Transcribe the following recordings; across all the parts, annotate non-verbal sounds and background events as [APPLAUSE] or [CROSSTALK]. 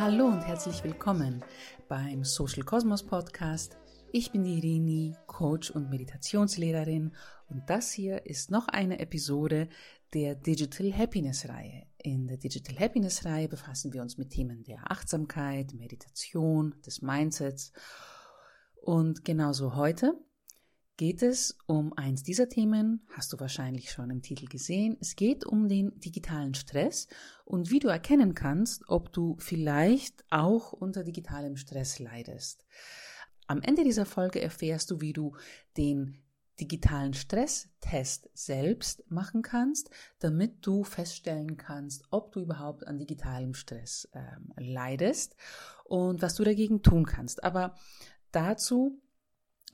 Hallo und herzlich willkommen beim Social Cosmos Podcast. Ich bin Irini, Coach und Meditationslehrerin und das hier ist noch eine Episode der Digital Happiness Reihe. In der Digital Happiness Reihe befassen wir uns mit Themen der Achtsamkeit, Meditation, des Mindsets und genauso heute geht es um eins dieser Themen, hast du wahrscheinlich schon im Titel gesehen. Es geht um den digitalen Stress und wie du erkennen kannst, ob du vielleicht auch unter digitalem Stress leidest. Am Ende dieser Folge erfährst du, wie du den digitalen Stresstest selbst machen kannst, damit du feststellen kannst, ob du überhaupt an digitalem Stress äh, leidest und was du dagegen tun kannst. Aber dazu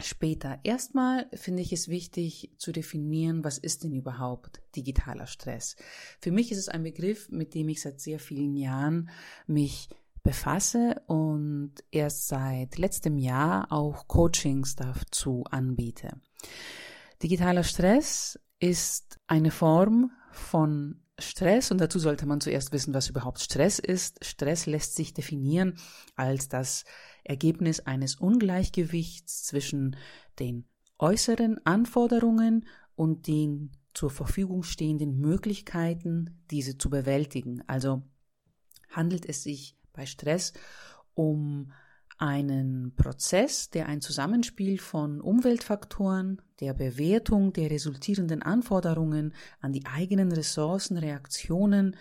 später. Erstmal finde ich es wichtig zu definieren, was ist denn überhaupt digitaler Stress. Für mich ist es ein Begriff, mit dem ich seit sehr vielen Jahren mich befasse und erst seit letztem Jahr auch Coachings dazu anbiete. Digitaler Stress ist eine Form von Stress und dazu sollte man zuerst wissen, was überhaupt Stress ist. Stress lässt sich definieren als das Ergebnis eines Ungleichgewichts zwischen den äußeren Anforderungen und den zur Verfügung stehenden Möglichkeiten, diese zu bewältigen. Also handelt es sich bei Stress um einen Prozess, der ein Zusammenspiel von Umweltfaktoren, der Bewertung der resultierenden Anforderungen an die eigenen Ressourcen, Reaktionen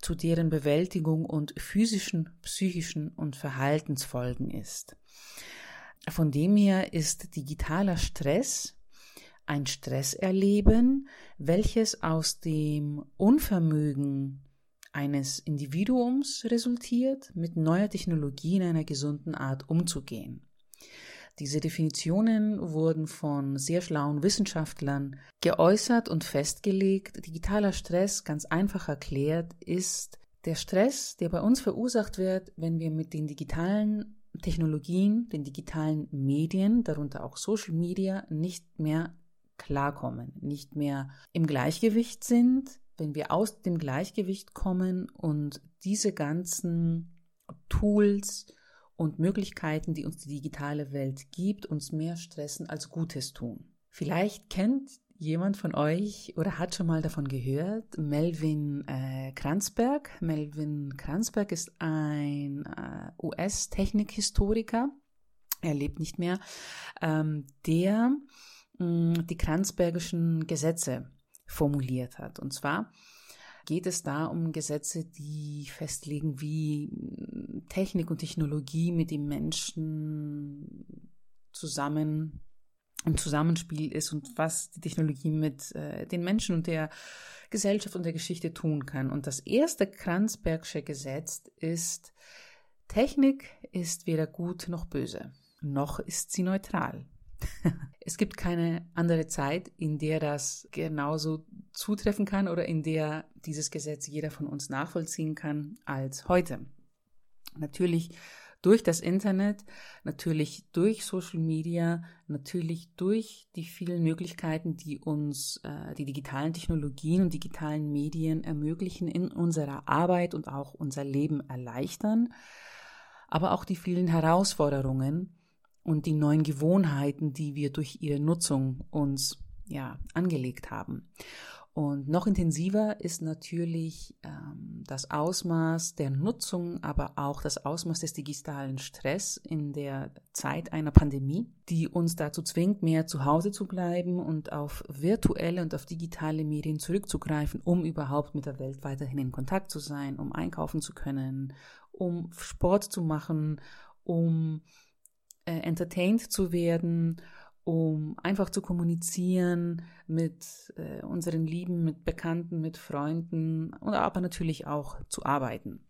zu deren Bewältigung und physischen, psychischen und Verhaltensfolgen ist. Von dem her ist digitaler Stress ein Stresserleben, welches aus dem Unvermögen eines Individuums resultiert, mit neuer Technologie in einer gesunden Art umzugehen. Diese Definitionen wurden von sehr schlauen Wissenschaftlern geäußert und festgelegt. Digitaler Stress, ganz einfach erklärt, ist der Stress, der bei uns verursacht wird, wenn wir mit den digitalen Technologien, den digitalen Medien, darunter auch Social Media, nicht mehr klarkommen, nicht mehr im Gleichgewicht sind, wenn wir aus dem Gleichgewicht kommen und diese ganzen Tools, und Möglichkeiten, die uns die digitale Welt gibt, uns mehr stressen als Gutes tun. Vielleicht kennt jemand von euch oder hat schon mal davon gehört, Melvin äh, Kranzberg. Melvin Kranzberg ist ein äh, US-Technikhistoriker, er lebt nicht mehr, ähm, der mh, die Kranzbergischen Gesetze formuliert hat. Und zwar geht es da um Gesetze, die festlegen, wie hm, Technik und Technologie mit dem Menschen zusammen im Zusammenspiel ist und was die Technologie mit äh, den Menschen und der Gesellschaft und der Geschichte tun kann. Und das erste Kranzbergsche Gesetz ist, Technik ist weder gut noch böse, noch ist sie neutral. [LAUGHS] es gibt keine andere Zeit, in der das genauso zutreffen kann oder in der dieses Gesetz jeder von uns nachvollziehen kann als heute. Natürlich durch das Internet, natürlich durch Social Media, natürlich durch die vielen Möglichkeiten, die uns äh, die digitalen Technologien und digitalen Medien ermöglichen, in unserer Arbeit und auch unser Leben erleichtern, aber auch die vielen Herausforderungen, und die neuen Gewohnheiten, die wir durch ihre Nutzung uns ja angelegt haben. Und noch intensiver ist natürlich ähm, das Ausmaß der Nutzung, aber auch das Ausmaß des digitalen Stress in der Zeit einer Pandemie, die uns dazu zwingt, mehr zu Hause zu bleiben und auf virtuelle und auf digitale Medien zurückzugreifen, um überhaupt mit der Welt weiterhin in Kontakt zu sein, um einkaufen zu können, um Sport zu machen, um äh, entertained zu werden, um einfach zu kommunizieren mit äh, unseren Lieben, mit Bekannten, mit Freunden und aber natürlich auch zu arbeiten.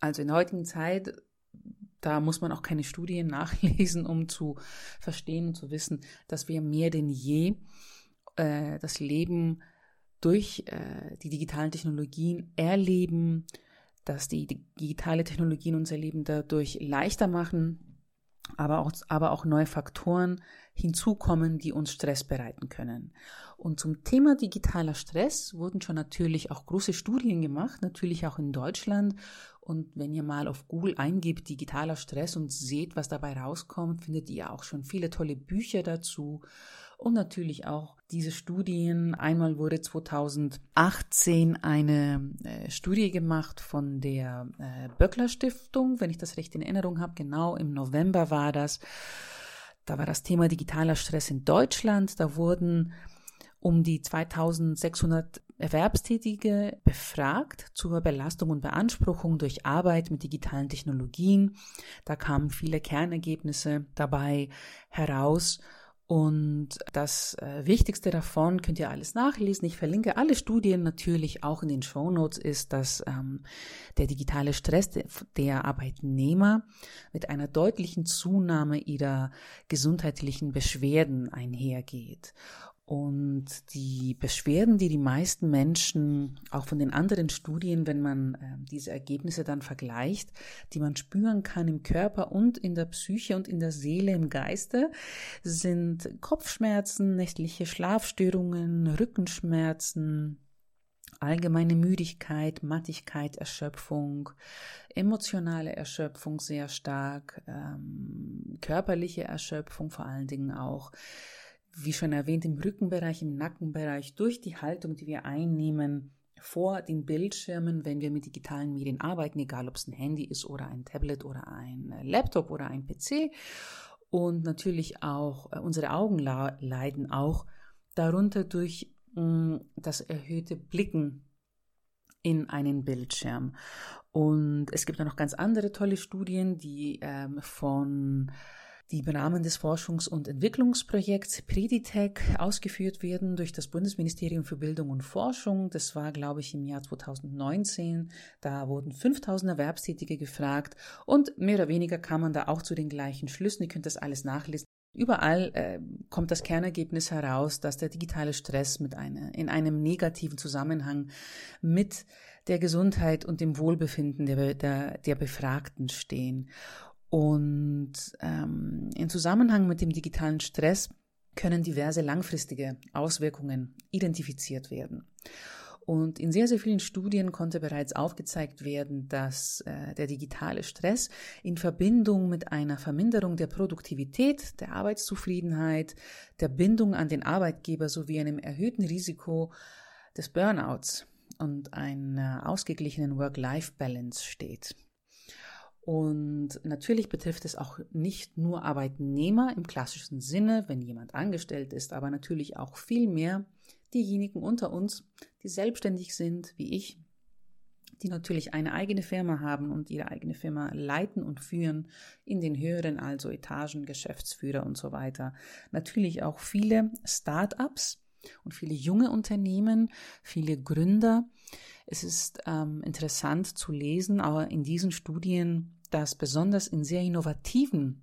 Also in der heutigen Zeit, da muss man auch keine Studien [LAUGHS] nachlesen, um zu verstehen und zu wissen, dass wir mehr denn je äh, das Leben durch äh, die digitalen Technologien erleben, dass die digitale Technologien unser Leben dadurch leichter machen, aber auch, aber auch neue Faktoren hinzukommen, die uns Stress bereiten können. Und zum Thema digitaler Stress wurden schon natürlich auch große Studien gemacht, natürlich auch in Deutschland. Und wenn ihr mal auf Google eingibt, digitaler Stress und seht, was dabei rauskommt, findet ihr auch schon viele tolle Bücher dazu und natürlich auch diese Studien. Einmal wurde 2018 eine äh, Studie gemacht von der äh, Böckler Stiftung, wenn ich das recht in Erinnerung habe. Genau im November war das. Da war das Thema digitaler Stress in Deutschland. Da wurden um die 2600 Erwerbstätige befragt zur Belastung und Beanspruchung durch Arbeit mit digitalen Technologien. Da kamen viele Kernergebnisse dabei heraus. Und das äh, Wichtigste davon könnt ihr alles nachlesen. Ich verlinke alle Studien natürlich auch in den Show Notes ist, dass ähm, der digitale Stress der, der Arbeitnehmer mit einer deutlichen Zunahme ihrer gesundheitlichen Beschwerden einhergeht. Und die Beschwerden, die die meisten Menschen, auch von den anderen Studien, wenn man äh, diese Ergebnisse dann vergleicht, die man spüren kann im Körper und in der Psyche und in der Seele, im Geiste, sind Kopfschmerzen, nächtliche Schlafstörungen, Rückenschmerzen, allgemeine Müdigkeit, Mattigkeit, Erschöpfung, emotionale Erschöpfung sehr stark, ähm, körperliche Erschöpfung vor allen Dingen auch wie schon erwähnt, im Rückenbereich, im Nackenbereich, durch die Haltung, die wir einnehmen vor den Bildschirmen, wenn wir mit digitalen Medien arbeiten, egal ob es ein Handy ist oder ein Tablet oder ein Laptop oder ein PC. Und natürlich auch äh, unsere Augen leiden auch darunter durch mm, das erhöhte Blicken in einen Bildschirm. Und es gibt auch noch ganz andere tolle Studien, die ähm, von die im Rahmen des Forschungs- und Entwicklungsprojekts Preditec ausgeführt werden durch das Bundesministerium für Bildung und Forschung. Das war, glaube ich, im Jahr 2019. Da wurden 5000 Erwerbstätige gefragt und mehr oder weniger kam man da auch zu den gleichen Schlüssen. Ihr könnt das alles nachlesen. Überall äh, kommt das Kernergebnis heraus, dass der digitale Stress mit einer, in einem negativen Zusammenhang mit der Gesundheit und dem Wohlbefinden der, der, der Befragten stehen. Und ähm, in Zusammenhang mit dem digitalen Stress können diverse langfristige Auswirkungen identifiziert werden. Und in sehr, sehr vielen Studien konnte bereits aufgezeigt werden, dass äh, der digitale Stress in Verbindung mit einer Verminderung der Produktivität, der Arbeitszufriedenheit, der Bindung an den Arbeitgeber sowie einem erhöhten Risiko des Burnouts und einer ausgeglichenen Work-Life-Balance steht. Und natürlich betrifft es auch nicht nur Arbeitnehmer im klassischen Sinne, wenn jemand angestellt ist, aber natürlich auch viel mehr diejenigen unter uns, die selbstständig sind, wie ich, die natürlich eine eigene Firma haben und ihre eigene Firma leiten und führen in den höheren, also Etagen, Geschäftsführer und so weiter. Natürlich auch viele Start-ups und viele junge Unternehmen, viele Gründer. Es ist ähm, interessant zu lesen, aber in diesen Studien dass besonders in sehr innovativen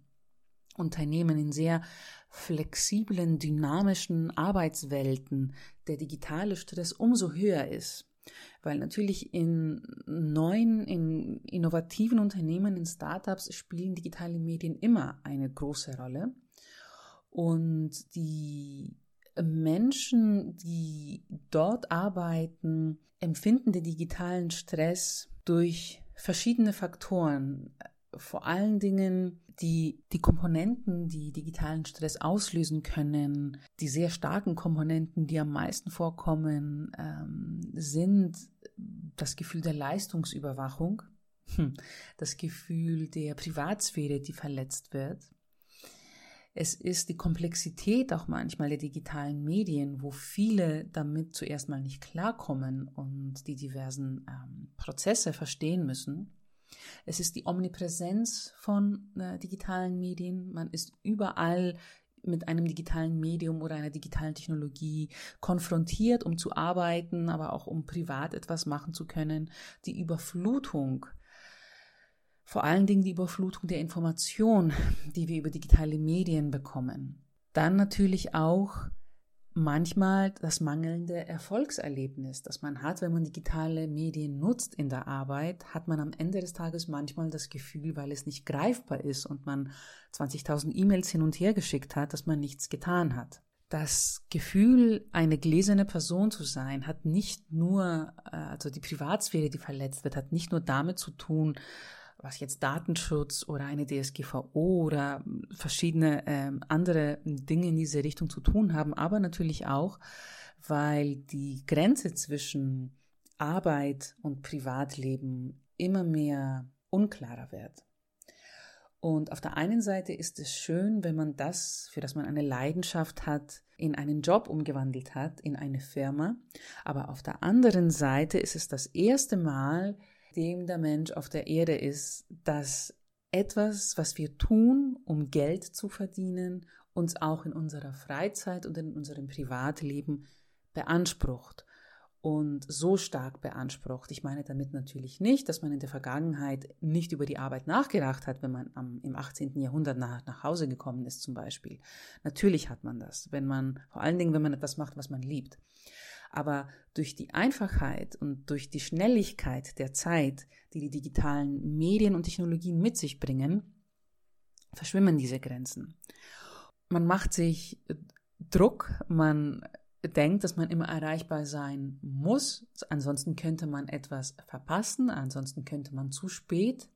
Unternehmen, in sehr flexiblen, dynamischen Arbeitswelten der digitale Stress umso höher ist. Weil natürlich in neuen, in innovativen Unternehmen, in Startups spielen digitale Medien immer eine große Rolle. Und die Menschen, die dort arbeiten, empfinden den digitalen Stress durch verschiedene Faktoren, vor allen Dingen die, die Komponenten, die digitalen Stress auslösen können, die sehr starken Komponenten, die am meisten vorkommen, ähm, sind das Gefühl der Leistungsüberwachung, hm, das Gefühl der Privatsphäre, die verletzt wird, es ist die Komplexität auch manchmal der digitalen Medien, wo viele damit zuerst mal nicht klarkommen und die diversen ähm, Prozesse verstehen müssen. Es ist die Omnipräsenz von äh, digitalen Medien. Man ist überall mit einem digitalen Medium oder einer digitalen Technologie konfrontiert, um zu arbeiten, aber auch um privat etwas machen zu können. Die Überflutung vor allen Dingen die Überflutung der Information, die wir über digitale Medien bekommen. Dann natürlich auch manchmal das mangelnde Erfolgserlebnis, das man hat, wenn man digitale Medien nutzt in der Arbeit, hat man am Ende des Tages manchmal das Gefühl, weil es nicht greifbar ist und man 20.000 E-Mails hin und her geschickt hat, dass man nichts getan hat. das Gefühl, eine gläserne Person zu sein, hat nicht nur, äh, also die Privatsphäre, die verletzt wird, hat nicht nur damit zu tun, was jetzt Datenschutz oder eine DSGVO oder verschiedene äh, andere Dinge in diese Richtung zu tun haben, aber natürlich auch, weil die Grenze zwischen Arbeit und Privatleben immer mehr unklarer wird. Und auf der einen Seite ist es schön, wenn man das, für das man eine Leidenschaft hat, in einen Job umgewandelt hat, in eine Firma. Aber auf der anderen Seite ist es das erste Mal, dem der Mensch auf der Erde ist, dass etwas, was wir tun, um Geld zu verdienen, uns auch in unserer Freizeit und in unserem Privatleben beansprucht und so stark beansprucht. Ich meine damit natürlich nicht, dass man in der Vergangenheit nicht über die Arbeit nachgedacht hat, wenn man am, im 18. Jahrhundert nach, nach Hause gekommen ist zum Beispiel. Natürlich hat man das, wenn man, vor allen Dingen, wenn man etwas macht, was man liebt. Aber durch die Einfachheit und durch die Schnelligkeit der Zeit, die die digitalen Medien und Technologien mit sich bringen, verschwimmen diese Grenzen. Man macht sich Druck, man denkt, dass man immer erreichbar sein muss. Ansonsten könnte man etwas verpassen, ansonsten könnte man zu spät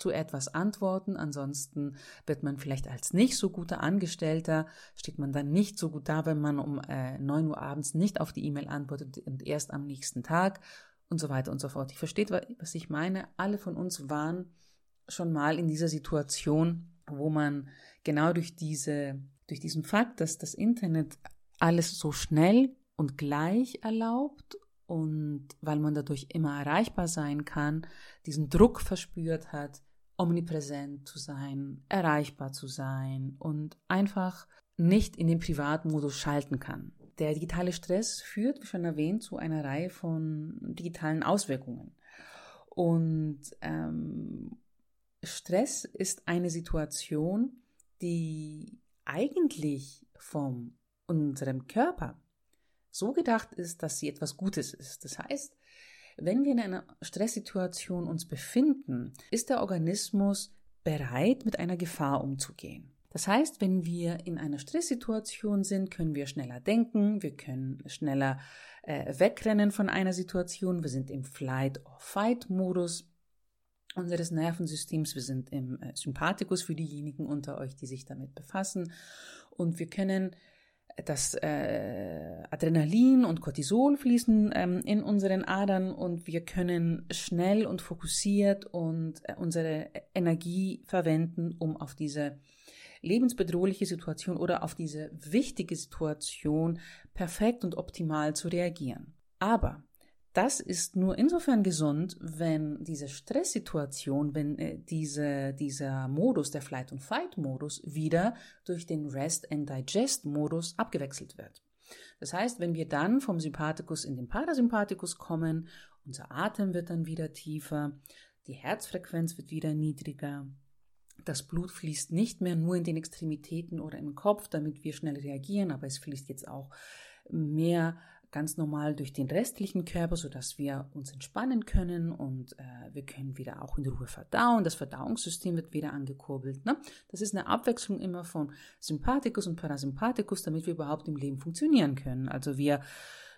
zu etwas antworten, ansonsten wird man vielleicht als nicht so guter Angestellter, steht man dann nicht so gut da, wenn man um äh, 9 Uhr abends nicht auf die E-Mail antwortet und erst am nächsten Tag und so weiter und so fort. Ich verstehe, was ich meine. Alle von uns waren schon mal in dieser Situation, wo man genau durch diese, durch diesen Fakt, dass das Internet alles so schnell und gleich erlaubt und weil man dadurch immer erreichbar sein kann, diesen Druck verspürt hat, omnipräsent zu sein, erreichbar zu sein und einfach nicht in den Privatmodus schalten kann. Der digitale Stress führt, wie schon erwähnt, zu einer Reihe von digitalen Auswirkungen. Und ähm, Stress ist eine Situation, die eigentlich vom unserem Körper so gedacht ist, dass sie etwas Gutes ist. Das heißt, wenn wir in einer Stresssituation uns befinden, ist der Organismus bereit, mit einer Gefahr umzugehen. Das heißt, wenn wir in einer Stresssituation sind, können wir schneller denken, wir können schneller äh, wegrennen von einer Situation, wir sind im Flight-or-Fight-Modus unseres Nervensystems, wir sind im äh, Sympathikus für diejenigen unter euch, die sich damit befassen und wir können das äh, Adrenalin und Cortisol fließen ähm, in unseren Adern und wir können schnell und fokussiert und äh, unsere Energie verwenden, um auf diese lebensbedrohliche Situation oder auf diese wichtige Situation perfekt und optimal zu reagieren. Aber das ist nur insofern gesund, wenn diese Stresssituation, wenn äh, diese, dieser Modus, der Flight- und Fight-Modus, wieder durch den Rest-and-Digest-Modus abgewechselt wird. Das heißt, wenn wir dann vom Sympathikus in den Parasympathikus kommen, unser Atem wird dann wieder tiefer, die Herzfrequenz wird wieder niedriger, das Blut fließt nicht mehr nur in den Extremitäten oder im Kopf, damit wir schnell reagieren, aber es fließt jetzt auch mehr ganz normal durch den restlichen Körper, sodass wir uns entspannen können und äh, wir können wieder auch in Ruhe verdauen. Das Verdauungssystem wird wieder angekurbelt. Ne? Das ist eine Abwechslung immer von Sympathikus und Parasympathikus, damit wir überhaupt im Leben funktionieren können. Also wir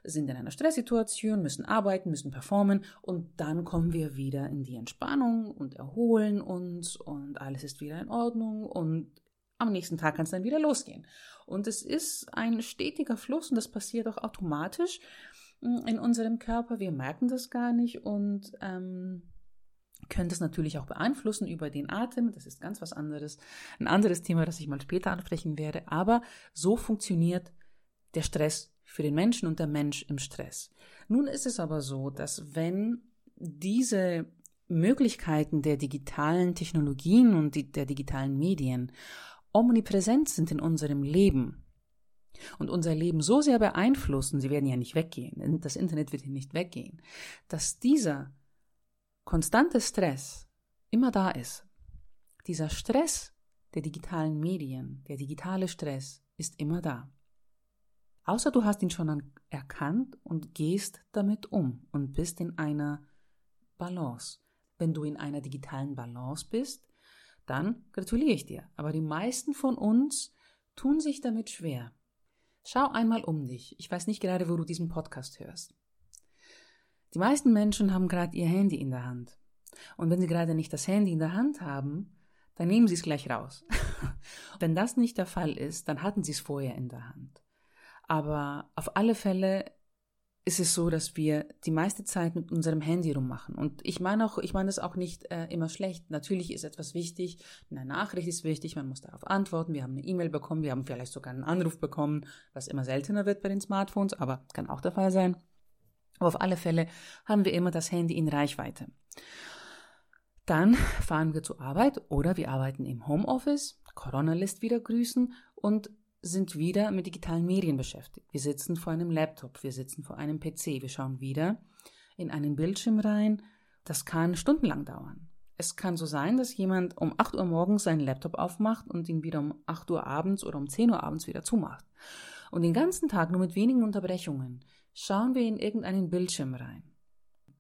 sind in einer Stresssituation, müssen arbeiten, müssen performen und dann kommen wir wieder in die Entspannung und erholen uns und alles ist wieder in Ordnung und am nächsten Tag kann es dann wieder losgehen. Und es ist ein stetiger Fluss und das passiert auch automatisch mm, in unserem Körper. Wir merken das gar nicht und ähm, können das natürlich auch beeinflussen über den Atem. Das ist ganz was anderes. Ein anderes Thema, das ich mal später ansprechen werde. Aber so funktioniert der Stress für den Menschen und der Mensch im Stress. Nun ist es aber so, dass wenn diese Möglichkeiten der digitalen Technologien und die, der digitalen Medien omnipräsent sind in unserem Leben und unser Leben so sehr beeinflussen, sie werden ja nicht weggehen, das Internet wird hier nicht weggehen, dass dieser konstante Stress immer da ist. Dieser Stress der digitalen Medien, der digitale Stress ist immer da. Außer du hast ihn schon erkannt und gehst damit um und bist in einer Balance. Wenn du in einer digitalen Balance bist, dann gratuliere ich dir. Aber die meisten von uns tun sich damit schwer. Schau einmal um dich. Ich weiß nicht gerade, wo du diesen Podcast hörst. Die meisten Menschen haben gerade ihr Handy in der Hand. Und wenn sie gerade nicht das Handy in der Hand haben, dann nehmen sie es gleich raus. [LAUGHS] wenn das nicht der Fall ist, dann hatten sie es vorher in der Hand. Aber auf alle Fälle ist es so, dass wir die meiste Zeit mit unserem Handy rummachen. Und ich meine auch, ich meine das auch nicht äh, immer schlecht. Natürlich ist etwas wichtig, eine Nachricht ist wichtig, man muss darauf antworten. Wir haben eine E-Mail bekommen, wir haben vielleicht sogar einen Anruf bekommen, was immer seltener wird bei den Smartphones, aber kann auch der Fall sein. Aber auf alle Fälle haben wir immer das Handy in Reichweite. Dann fahren wir zur Arbeit oder wir arbeiten im Homeoffice. Corona lässt wieder grüßen und sind wieder mit digitalen Medien beschäftigt. Wir sitzen vor einem Laptop, wir sitzen vor einem PC, wir schauen wieder in einen Bildschirm rein. Das kann stundenlang dauern. Es kann so sein, dass jemand um 8 Uhr morgens seinen Laptop aufmacht und ihn wieder um 8 Uhr abends oder um 10 Uhr abends wieder zumacht. Und den ganzen Tag nur mit wenigen Unterbrechungen schauen wir in irgendeinen Bildschirm rein.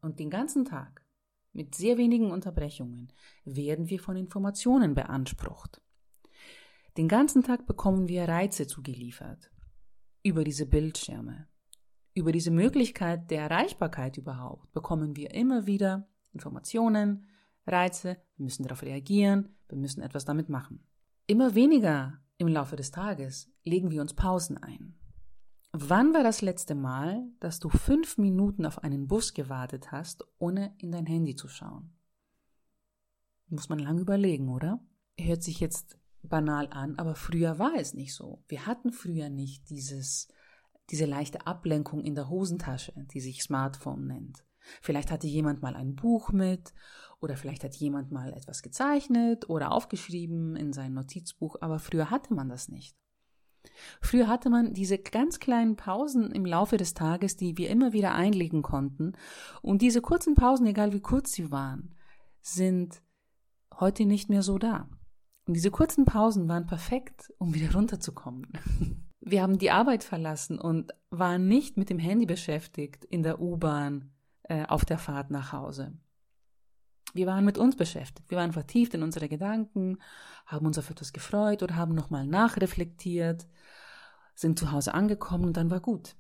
Und den ganzen Tag mit sehr wenigen Unterbrechungen werden wir von Informationen beansprucht. Den ganzen Tag bekommen wir Reize zugeliefert. Über diese Bildschirme. Über diese Möglichkeit der Erreichbarkeit überhaupt bekommen wir immer wieder Informationen, Reize, wir müssen darauf reagieren, wir müssen etwas damit machen. Immer weniger im Laufe des Tages legen wir uns Pausen ein. Wann war das letzte Mal, dass du fünf Minuten auf einen Bus gewartet hast, ohne in dein Handy zu schauen? Muss man lang überlegen, oder? Hört sich jetzt banal an, aber früher war es nicht so. Wir hatten früher nicht dieses, diese leichte Ablenkung in der Hosentasche, die sich Smartphone nennt. Vielleicht hatte jemand mal ein Buch mit oder vielleicht hat jemand mal etwas gezeichnet oder aufgeschrieben in sein Notizbuch, aber früher hatte man das nicht. Früher hatte man diese ganz kleinen Pausen im Laufe des Tages, die wir immer wieder einlegen konnten. Und diese kurzen Pausen, egal wie kurz sie waren, sind heute nicht mehr so da. Und diese kurzen Pausen waren perfekt, um wieder runterzukommen. [LAUGHS] Wir haben die Arbeit verlassen und waren nicht mit dem Handy beschäftigt in der U-Bahn äh, auf der Fahrt nach Hause. Wir waren mit uns beschäftigt. Wir waren vertieft in unsere Gedanken, haben uns auf etwas gefreut oder haben nochmal nachreflektiert, sind zu Hause angekommen und dann war gut.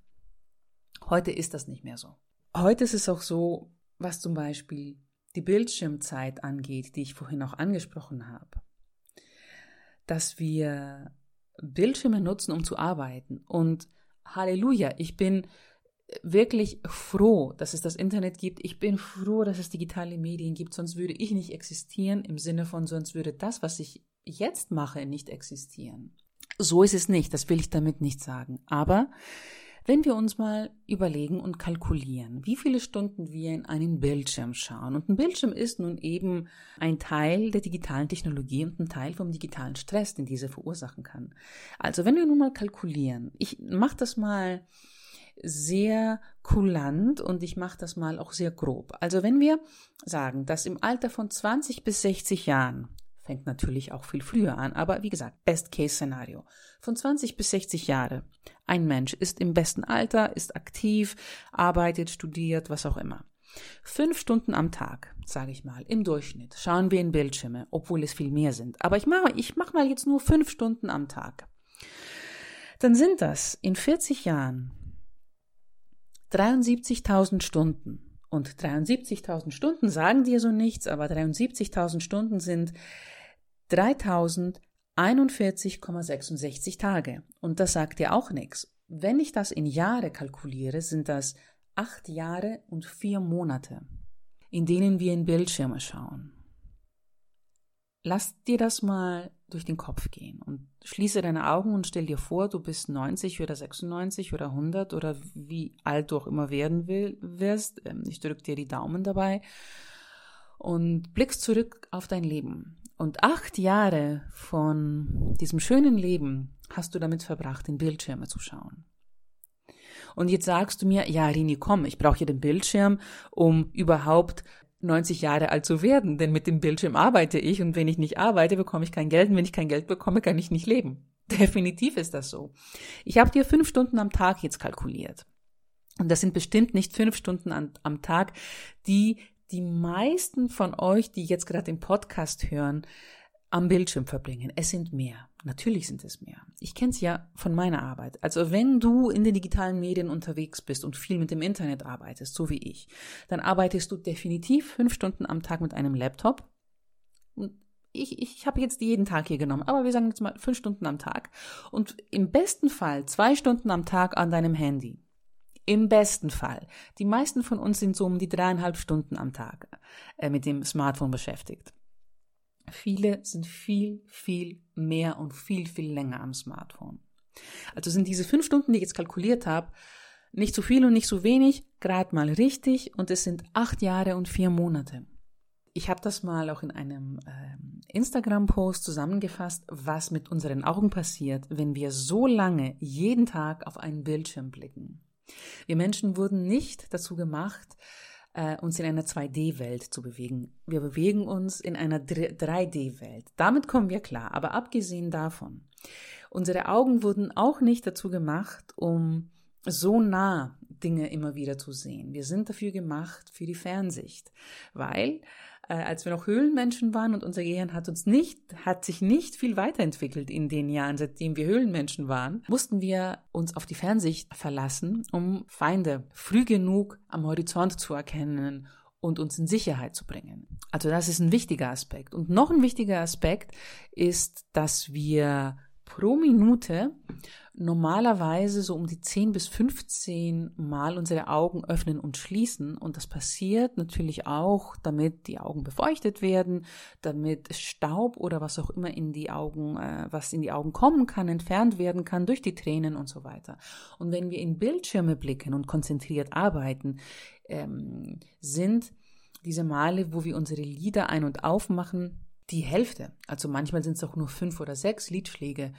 Heute ist das nicht mehr so. Heute ist es auch so, was zum Beispiel die Bildschirmzeit angeht, die ich vorhin auch angesprochen habe dass wir Bildschirme nutzen, um zu arbeiten. Und Halleluja, ich bin wirklich froh, dass es das Internet gibt. Ich bin froh, dass es digitale Medien gibt, sonst würde ich nicht existieren, im Sinne von, sonst würde das, was ich jetzt mache, nicht existieren. So ist es nicht, das will ich damit nicht sagen. Aber wenn wir uns mal überlegen und kalkulieren, wie viele Stunden wir in einen Bildschirm schauen, und ein Bildschirm ist nun eben ein Teil der digitalen Technologie und ein Teil vom digitalen Stress, den diese verursachen kann. Also wenn wir nun mal kalkulieren, ich mache das mal sehr kulant und ich mache das mal auch sehr grob. Also wenn wir sagen, dass im Alter von 20 bis 60 Jahren fängt natürlich auch viel früher an, aber wie gesagt, Best-Case-Szenario. Von 20 bis 60 Jahre. Ein Mensch ist im besten Alter, ist aktiv, arbeitet, studiert, was auch immer. Fünf Stunden am Tag, sage ich mal, im Durchschnitt schauen wir in Bildschirme, obwohl es viel mehr sind. Aber ich mache ich mach mal jetzt nur fünf Stunden am Tag. Dann sind das in 40 Jahren 73.000 Stunden. Und 73.000 Stunden sagen dir so nichts, aber 73.000 Stunden sind 3041,66 Tage. Und das sagt dir auch nichts. Wenn ich das in Jahre kalkuliere, sind das acht Jahre und vier Monate, in denen wir in Bildschirme schauen. Lass dir das mal durch den Kopf gehen und schließe deine Augen und stell dir vor, du bist 90 oder 96 oder 100 oder wie alt du auch immer werden will, wirst. Ähm, ich drücke dir die Daumen dabei und blickst zurück auf dein Leben. Und acht Jahre von diesem schönen Leben hast du damit verbracht, in Bildschirme zu schauen. Und jetzt sagst du mir, ja, Rini, komm, ich brauche hier den Bildschirm, um überhaupt 90 Jahre alt zu werden, denn mit dem Bildschirm arbeite ich und wenn ich nicht arbeite, bekomme ich kein Geld und wenn ich kein Geld bekomme, kann ich nicht leben. [LAUGHS] Definitiv ist das so. Ich habe dir fünf Stunden am Tag jetzt kalkuliert. Und das sind bestimmt nicht fünf Stunden an, am Tag, die die meisten von euch, die jetzt gerade den Podcast hören, am Bildschirm verbringen. Es sind mehr. Natürlich sind es mehr. Ich kenne es ja von meiner Arbeit. Also wenn du in den digitalen Medien unterwegs bist und viel mit dem Internet arbeitest, so wie ich, dann arbeitest du definitiv fünf Stunden am Tag mit einem Laptop. Und ich, ich habe jetzt jeden Tag hier genommen, aber wir sagen jetzt mal fünf Stunden am Tag. Und im besten Fall zwei Stunden am Tag an deinem Handy. Im besten Fall. Die meisten von uns sind so um die dreieinhalb Stunden am Tag äh, mit dem Smartphone beschäftigt. Viele sind viel, viel mehr und viel, viel länger am Smartphone. Also sind diese fünf Stunden, die ich jetzt kalkuliert habe, nicht zu viel und nicht zu wenig, gerade mal richtig und es sind acht Jahre und vier Monate. Ich habe das mal auch in einem äh, Instagram-Post zusammengefasst, was mit unseren Augen passiert, wenn wir so lange jeden Tag auf einen Bildschirm blicken. Wir Menschen wurden nicht dazu gemacht, äh, uns in einer 2D-Welt zu bewegen. Wir bewegen uns in einer 3D-Welt. Damit kommen wir klar. Aber abgesehen davon, unsere Augen wurden auch nicht dazu gemacht, um so nah Dinge immer wieder zu sehen. Wir sind dafür gemacht für die Fernsicht, weil äh, als wir noch Höhlenmenschen waren und unser Gehirn hat uns nicht, hat sich nicht viel weiterentwickelt in den Jahren, seitdem wir Höhlenmenschen waren, mussten wir uns auf die Fernsicht verlassen, um Feinde früh genug am Horizont zu erkennen und uns in Sicherheit zu bringen. Also das ist ein wichtiger Aspekt. Und noch ein wichtiger Aspekt ist, dass wir pro Minute normalerweise so um die 10 bis 15 Mal unsere Augen öffnen und schließen. Und das passiert natürlich auch, damit die Augen befeuchtet werden, damit Staub oder was auch immer in die Augen, äh, was in die Augen kommen kann, entfernt werden kann durch die Tränen und so weiter. Und wenn wir in Bildschirme blicken und konzentriert arbeiten, ähm, sind diese Male, wo wir unsere Lieder ein- und aufmachen, die Hälfte. Also manchmal sind es auch nur fünf oder sechs Lidschläge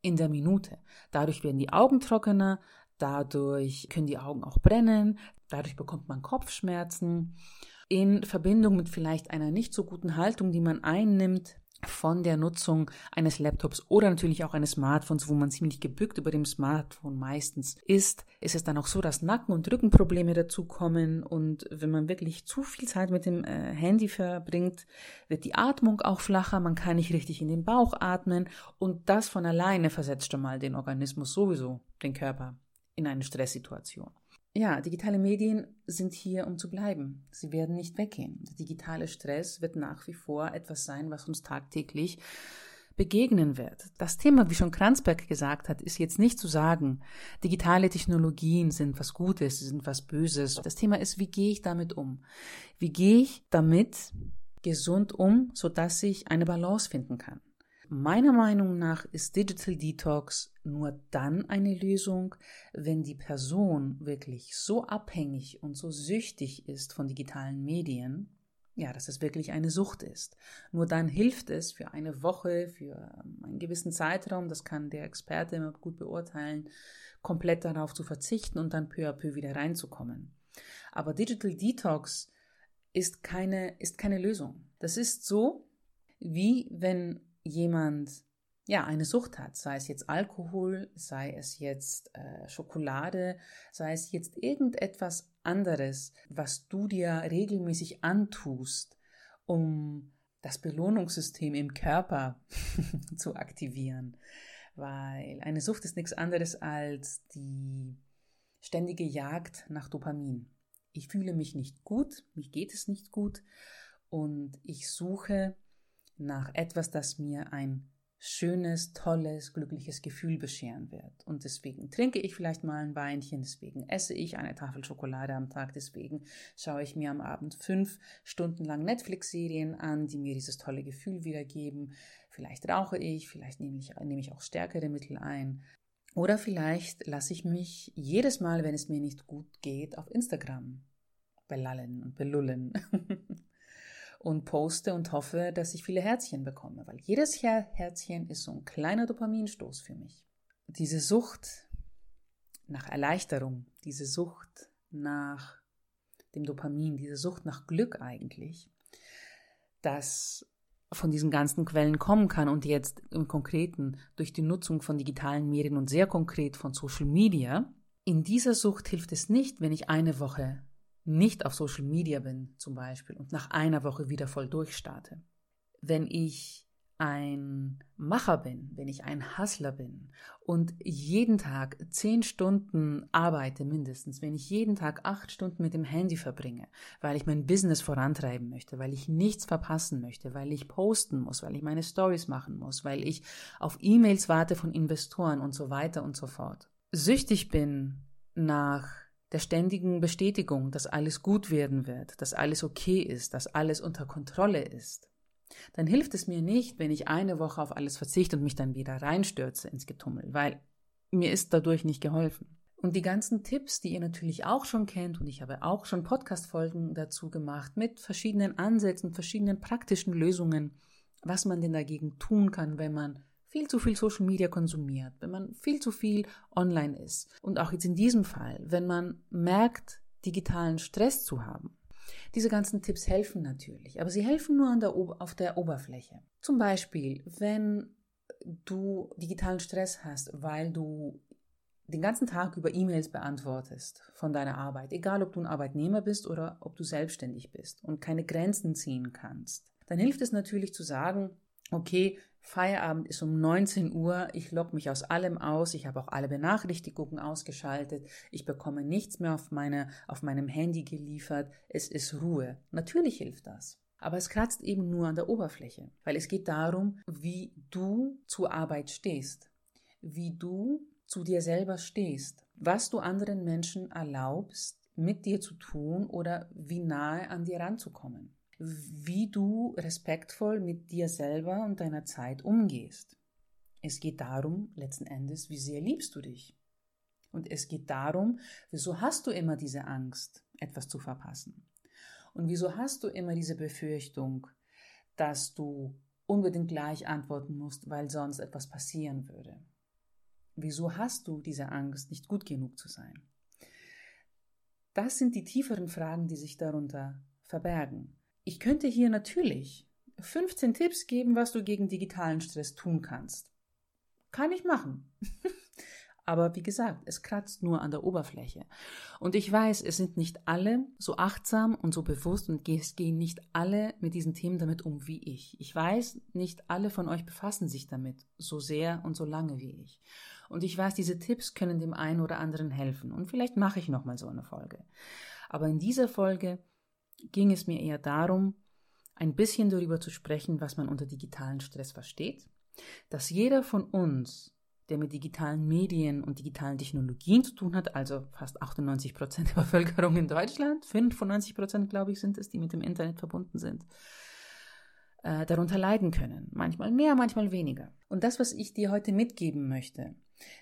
in der Minute. Dadurch werden die Augen trockener, dadurch können die Augen auch brennen, dadurch bekommt man Kopfschmerzen. In Verbindung mit vielleicht einer nicht so guten Haltung, die man einnimmt, von der Nutzung eines Laptops oder natürlich auch eines Smartphones, wo man ziemlich gebückt über dem Smartphone meistens ist, ist es dann auch so, dass Nacken- und Rückenprobleme dazukommen und wenn man wirklich zu viel Zeit mit dem äh, Handy verbringt, wird die Atmung auch flacher, man kann nicht richtig in den Bauch atmen und das von alleine versetzt schon mal den Organismus sowieso, den Körper in eine Stresssituation. Ja, digitale Medien sind hier, um zu bleiben. Sie werden nicht weggehen. Der digitale Stress wird nach wie vor etwas sein, was uns tagtäglich begegnen wird. Das Thema, wie schon Kranzberg gesagt hat, ist jetzt nicht zu sagen, digitale Technologien sind was Gutes, sind was Böses. Das Thema ist, wie gehe ich damit um? Wie gehe ich damit gesund um, sodass ich eine Balance finden kann? Meiner Meinung nach ist Digital Detox nur dann eine Lösung, wenn die Person wirklich so abhängig und so süchtig ist von digitalen Medien, ja, dass es wirklich eine Sucht ist. Nur dann hilft es für eine Woche, für einen gewissen Zeitraum, das kann der Experte immer gut beurteilen, komplett darauf zu verzichten und dann peu à peu wieder reinzukommen. Aber Digital Detox ist keine, ist keine Lösung. Das ist so, wie wenn jemand ja eine Sucht hat, sei es jetzt Alkohol, sei es jetzt äh, Schokolade, sei es jetzt irgendetwas anderes, was du dir regelmäßig antust, um das Belohnungssystem im Körper [LAUGHS] zu aktivieren. Weil eine Sucht ist nichts anderes als die ständige Jagd nach Dopamin. Ich fühle mich nicht gut, mir geht es nicht gut und ich suche nach etwas, das mir ein schönes, tolles, glückliches Gefühl bescheren wird. Und deswegen trinke ich vielleicht mal ein Weinchen, deswegen esse ich eine Tafel Schokolade am Tag, deswegen schaue ich mir am Abend fünf Stunden lang Netflix-Serien an, die mir dieses tolle Gefühl wiedergeben. Vielleicht rauche ich, vielleicht nehme ich, nehme ich auch stärkere Mittel ein. Oder vielleicht lasse ich mich jedes Mal, wenn es mir nicht gut geht, auf Instagram belallen und belullen. [LAUGHS] und poste und hoffe, dass ich viele Herzchen bekomme, weil jedes Herzchen ist so ein kleiner Dopaminstoß für mich. Diese Sucht nach Erleichterung, diese Sucht nach dem Dopamin, diese Sucht nach Glück eigentlich, das von diesen ganzen Quellen kommen kann und jetzt im Konkreten durch die Nutzung von digitalen Medien und sehr konkret von Social Media, in dieser Sucht hilft es nicht, wenn ich eine Woche nicht auf Social Media bin zum Beispiel und nach einer Woche wieder voll durchstarte. Wenn ich ein Macher bin, wenn ich ein Hustler bin und jeden Tag zehn Stunden arbeite mindestens, wenn ich jeden Tag acht Stunden mit dem Handy verbringe, weil ich mein Business vorantreiben möchte, weil ich nichts verpassen möchte, weil ich posten muss, weil ich meine Stories machen muss, weil ich auf E-Mails warte von Investoren und so weiter und so fort. Süchtig bin nach der ständigen Bestätigung, dass alles gut werden wird, dass alles okay ist, dass alles unter Kontrolle ist dann hilft es mir nicht, wenn ich eine Woche auf alles verzichte und mich dann wieder reinstürze ins Getummel, weil mir ist dadurch nicht geholfen. Und die ganzen Tipps, die ihr natürlich auch schon kennt, und ich habe auch schon Podcast-Folgen dazu gemacht, mit verschiedenen Ansätzen, verschiedenen praktischen Lösungen, was man denn dagegen tun kann, wenn man viel zu viel Social Media konsumiert, wenn man viel zu viel online ist. Und auch jetzt in diesem Fall, wenn man merkt, digitalen Stress zu haben, diese ganzen Tipps helfen natürlich, aber sie helfen nur der auf der Oberfläche. Zum Beispiel, wenn du digitalen Stress hast, weil du den ganzen Tag über E-Mails beantwortest von deiner Arbeit, egal ob du ein Arbeitnehmer bist oder ob du selbstständig bist und keine Grenzen ziehen kannst, dann hilft es natürlich zu sagen, okay, Feierabend ist um 19 Uhr, ich logge mich aus allem aus, ich habe auch alle Benachrichtigungen ausgeschaltet, ich bekomme nichts mehr auf, meine, auf meinem Handy geliefert, es ist Ruhe. Natürlich hilft das. Aber es kratzt eben nur an der Oberfläche, weil es geht darum, wie du zur Arbeit stehst, wie du zu dir selber stehst, was du anderen Menschen erlaubst, mit dir zu tun oder wie nahe an dir ranzukommen wie du respektvoll mit dir selber und deiner Zeit umgehst. Es geht darum, letzten Endes, wie sehr liebst du dich. Und es geht darum, wieso hast du immer diese Angst, etwas zu verpassen? Und wieso hast du immer diese Befürchtung, dass du unbedingt gleich antworten musst, weil sonst etwas passieren würde? Wieso hast du diese Angst, nicht gut genug zu sein? Das sind die tieferen Fragen, die sich darunter verbergen. Ich könnte hier natürlich 15 Tipps geben, was du gegen digitalen Stress tun kannst. Kann ich machen. [LAUGHS] Aber wie gesagt, es kratzt nur an der Oberfläche. Und ich weiß, es sind nicht alle so achtsam und so bewusst und es gehen nicht alle mit diesen Themen damit um wie ich. Ich weiß, nicht alle von euch befassen sich damit so sehr und so lange wie ich. Und ich weiß, diese Tipps können dem einen oder anderen helfen. Und vielleicht mache ich nochmal so eine Folge. Aber in dieser Folge ging es mir eher darum, ein bisschen darüber zu sprechen, was man unter digitalen Stress versteht, dass jeder von uns, der mit digitalen Medien und digitalen Technologien zu tun hat, also fast 98 Prozent [LAUGHS] der Bevölkerung in Deutschland, 95 Prozent, glaube ich, sind es, die mit dem Internet verbunden sind, äh, darunter leiden können. Manchmal mehr, manchmal weniger. Und das, was ich dir heute mitgeben möchte,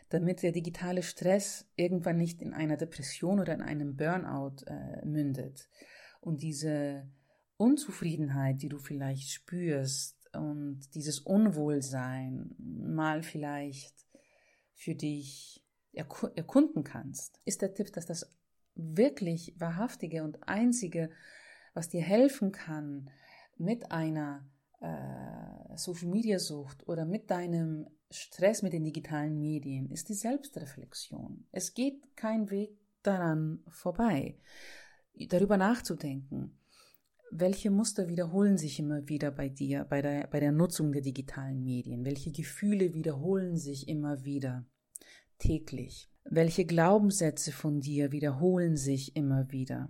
damit der digitale Stress irgendwann nicht in einer Depression oder in einem Burnout äh, mündet, und diese Unzufriedenheit, die du vielleicht spürst und dieses Unwohlsein mal vielleicht für dich erkunden kannst, ist der Tipp, dass das wirklich wahrhaftige und einzige, was dir helfen kann, mit einer äh, Social Media Sucht oder mit deinem Stress mit den digitalen Medien, ist die Selbstreflexion. Es geht kein Weg daran vorbei darüber nachzudenken, welche Muster wiederholen sich immer wieder bei dir, bei der, bei der Nutzung der digitalen Medien? Welche Gefühle wiederholen sich immer wieder täglich? Welche Glaubenssätze von dir wiederholen sich immer wieder?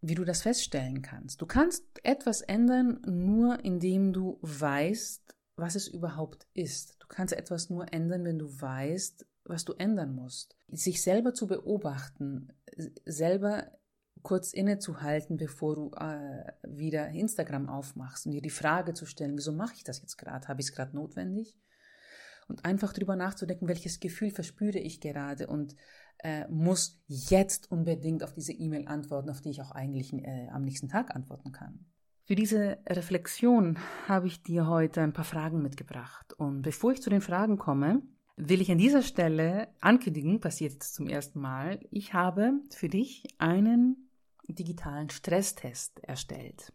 Wie du das feststellen kannst. Du kannst etwas ändern, nur indem du weißt, was es überhaupt ist. Du kannst etwas nur ändern, wenn du weißt, was du ändern musst. Sich selber zu beobachten, selber kurz innezuhalten, bevor du äh, wieder Instagram aufmachst und dir die Frage zu stellen, wieso mache ich das jetzt gerade? Habe ich es gerade notwendig? Und einfach darüber nachzudenken, welches Gefühl verspüre ich gerade und äh, muss jetzt unbedingt auf diese E-Mail antworten, auf die ich auch eigentlich äh, am nächsten Tag antworten kann. Für diese Reflexion habe ich dir heute ein paar Fragen mitgebracht. Und bevor ich zu den Fragen komme, will ich an dieser Stelle ankündigen, passiert jetzt zum ersten Mal, ich habe für dich einen digitalen Stresstest erstellt.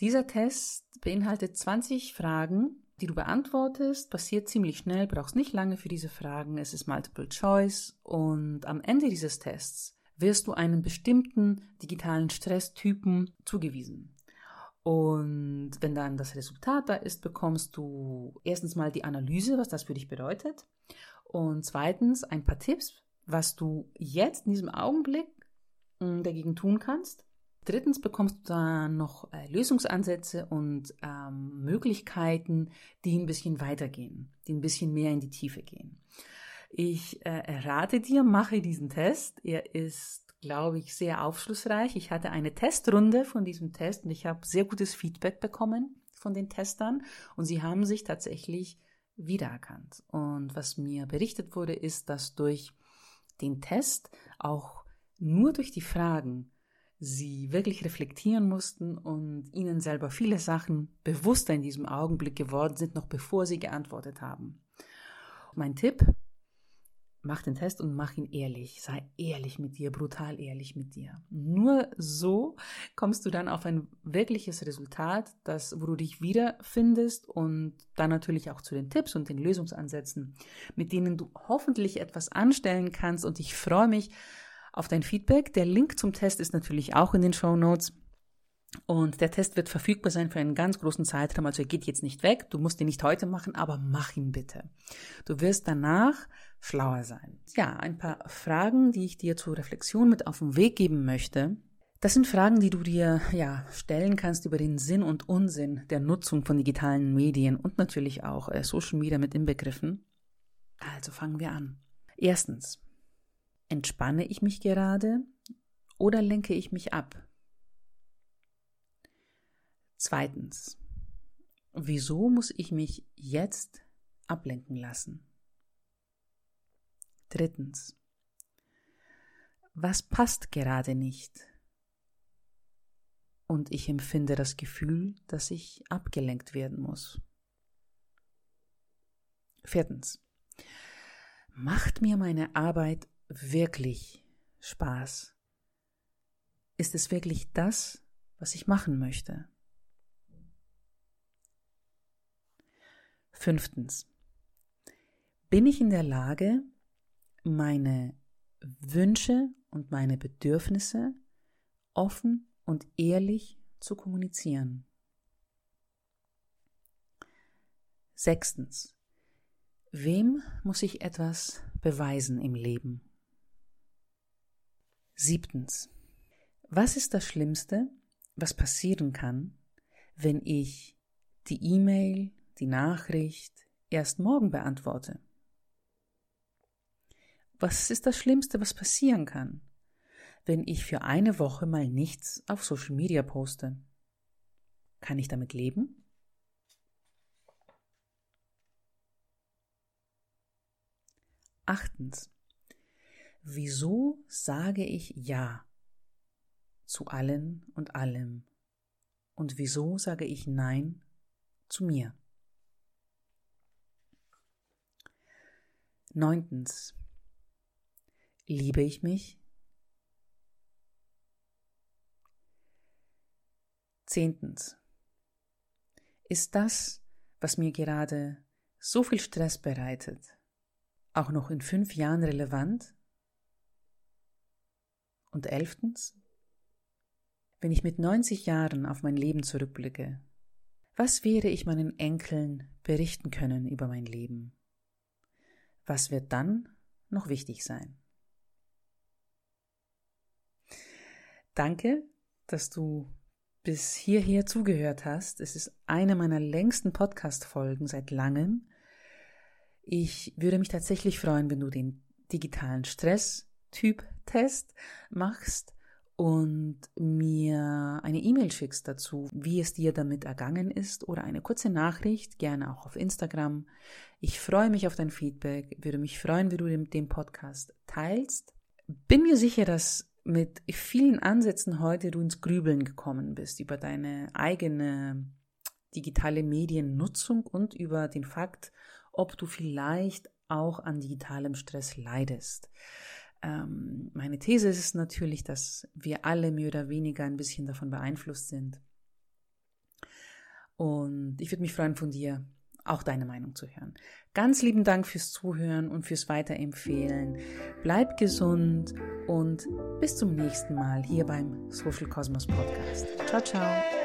Dieser Test beinhaltet 20 Fragen, die du beantwortest, passiert ziemlich schnell, brauchst nicht lange für diese Fragen, es ist Multiple Choice und am Ende dieses Tests wirst du einem bestimmten digitalen Stresstypen zugewiesen. Und wenn dann das Resultat da ist, bekommst du erstens mal die Analyse, was das für dich bedeutet. Und zweitens ein paar Tipps, was du jetzt in diesem Augenblick dagegen tun kannst. Drittens bekommst du dann noch äh, Lösungsansätze und ähm, Möglichkeiten, die ein bisschen weitergehen, die ein bisschen mehr in die Tiefe gehen. Ich äh, rate dir, mache diesen Test. Er ist glaube ich, sehr aufschlussreich. Ich hatte eine Testrunde von diesem Test und ich habe sehr gutes Feedback bekommen von den Testern und sie haben sich tatsächlich wiedererkannt. Und was mir berichtet wurde, ist, dass durch den Test auch nur durch die Fragen sie wirklich reflektieren mussten und ihnen selber viele Sachen bewusster in diesem Augenblick geworden sind, noch bevor sie geantwortet haben. Mein Tipp, mach den Test und mach ihn ehrlich. Sei ehrlich mit dir, brutal ehrlich mit dir. Nur so kommst du dann auf ein wirkliches Resultat, das, wo du dich wiederfindest und dann natürlich auch zu den Tipps und den Lösungsansätzen, mit denen du hoffentlich etwas anstellen kannst. Und ich freue mich auf dein Feedback. Der Link zum Test ist natürlich auch in den Show Notes. Und der Test wird verfügbar sein für einen ganz großen Zeitraum. Also er geht jetzt nicht weg. Du musst ihn nicht heute machen, aber mach ihn bitte. Du wirst danach schlauer sein. Ja, ein paar Fragen, die ich dir zur Reflexion mit auf den Weg geben möchte. Das sind Fragen, die du dir ja stellen kannst über den Sinn und Unsinn der Nutzung von digitalen Medien und natürlich auch äh, Social Media mit inbegriffen. Also fangen wir an. Erstens, entspanne ich mich gerade oder lenke ich mich ab? Zweitens, wieso muss ich mich jetzt ablenken lassen? Drittens, was passt gerade nicht? Und ich empfinde das Gefühl, dass ich abgelenkt werden muss. Viertens, macht mir meine Arbeit wirklich Spaß? Ist es wirklich das, was ich machen möchte? Fünftens. Bin ich in der Lage, meine Wünsche und meine Bedürfnisse offen und ehrlich zu kommunizieren? Sechstens. Wem muss ich etwas beweisen im Leben? Siebtens. Was ist das Schlimmste, was passieren kann, wenn ich die E-Mail, die Nachricht erst morgen beantworte? Was ist das Schlimmste, was passieren kann, wenn ich für eine Woche mal nichts auf Social Media poste? Kann ich damit leben? Achtens. Wieso sage ich Ja zu allen und allem? Und wieso sage ich Nein zu mir? Neuntens. Liebe ich mich? Zehntens. Ist das, was mir gerade so viel Stress bereitet, auch noch in fünf Jahren relevant? Und elftens. Wenn ich mit 90 Jahren auf mein Leben zurückblicke, was werde ich meinen Enkeln berichten können über mein Leben? Was wird dann noch wichtig sein? Danke, dass du bis hierher zugehört hast. Es ist eine meiner längsten Podcast-Folgen seit langem. Ich würde mich tatsächlich freuen, wenn du den digitalen Stress-Typ-Test machst und mir eine E-Mail schickst dazu, wie es dir damit ergangen ist oder eine kurze Nachricht, gerne auch auf Instagram. Ich freue mich auf dein Feedback, würde mich freuen, wie du den, Podcast teilst. Bin mir sicher, dass mit vielen Ansätzen heute du ins Grübeln gekommen bist über deine eigene digitale Mediennutzung und über den Fakt, ob du vielleicht auch an digitalem Stress leidest. Ähm, meine These ist natürlich, dass wir alle mehr oder weniger ein bisschen davon beeinflusst sind. Und ich würde mich freuen, von dir auch deine Meinung zu hören. Ganz lieben Dank fürs Zuhören und fürs Weiterempfehlen. Bleib gesund und bis zum nächsten Mal hier beim Social Cosmos Podcast. Ciao, ciao.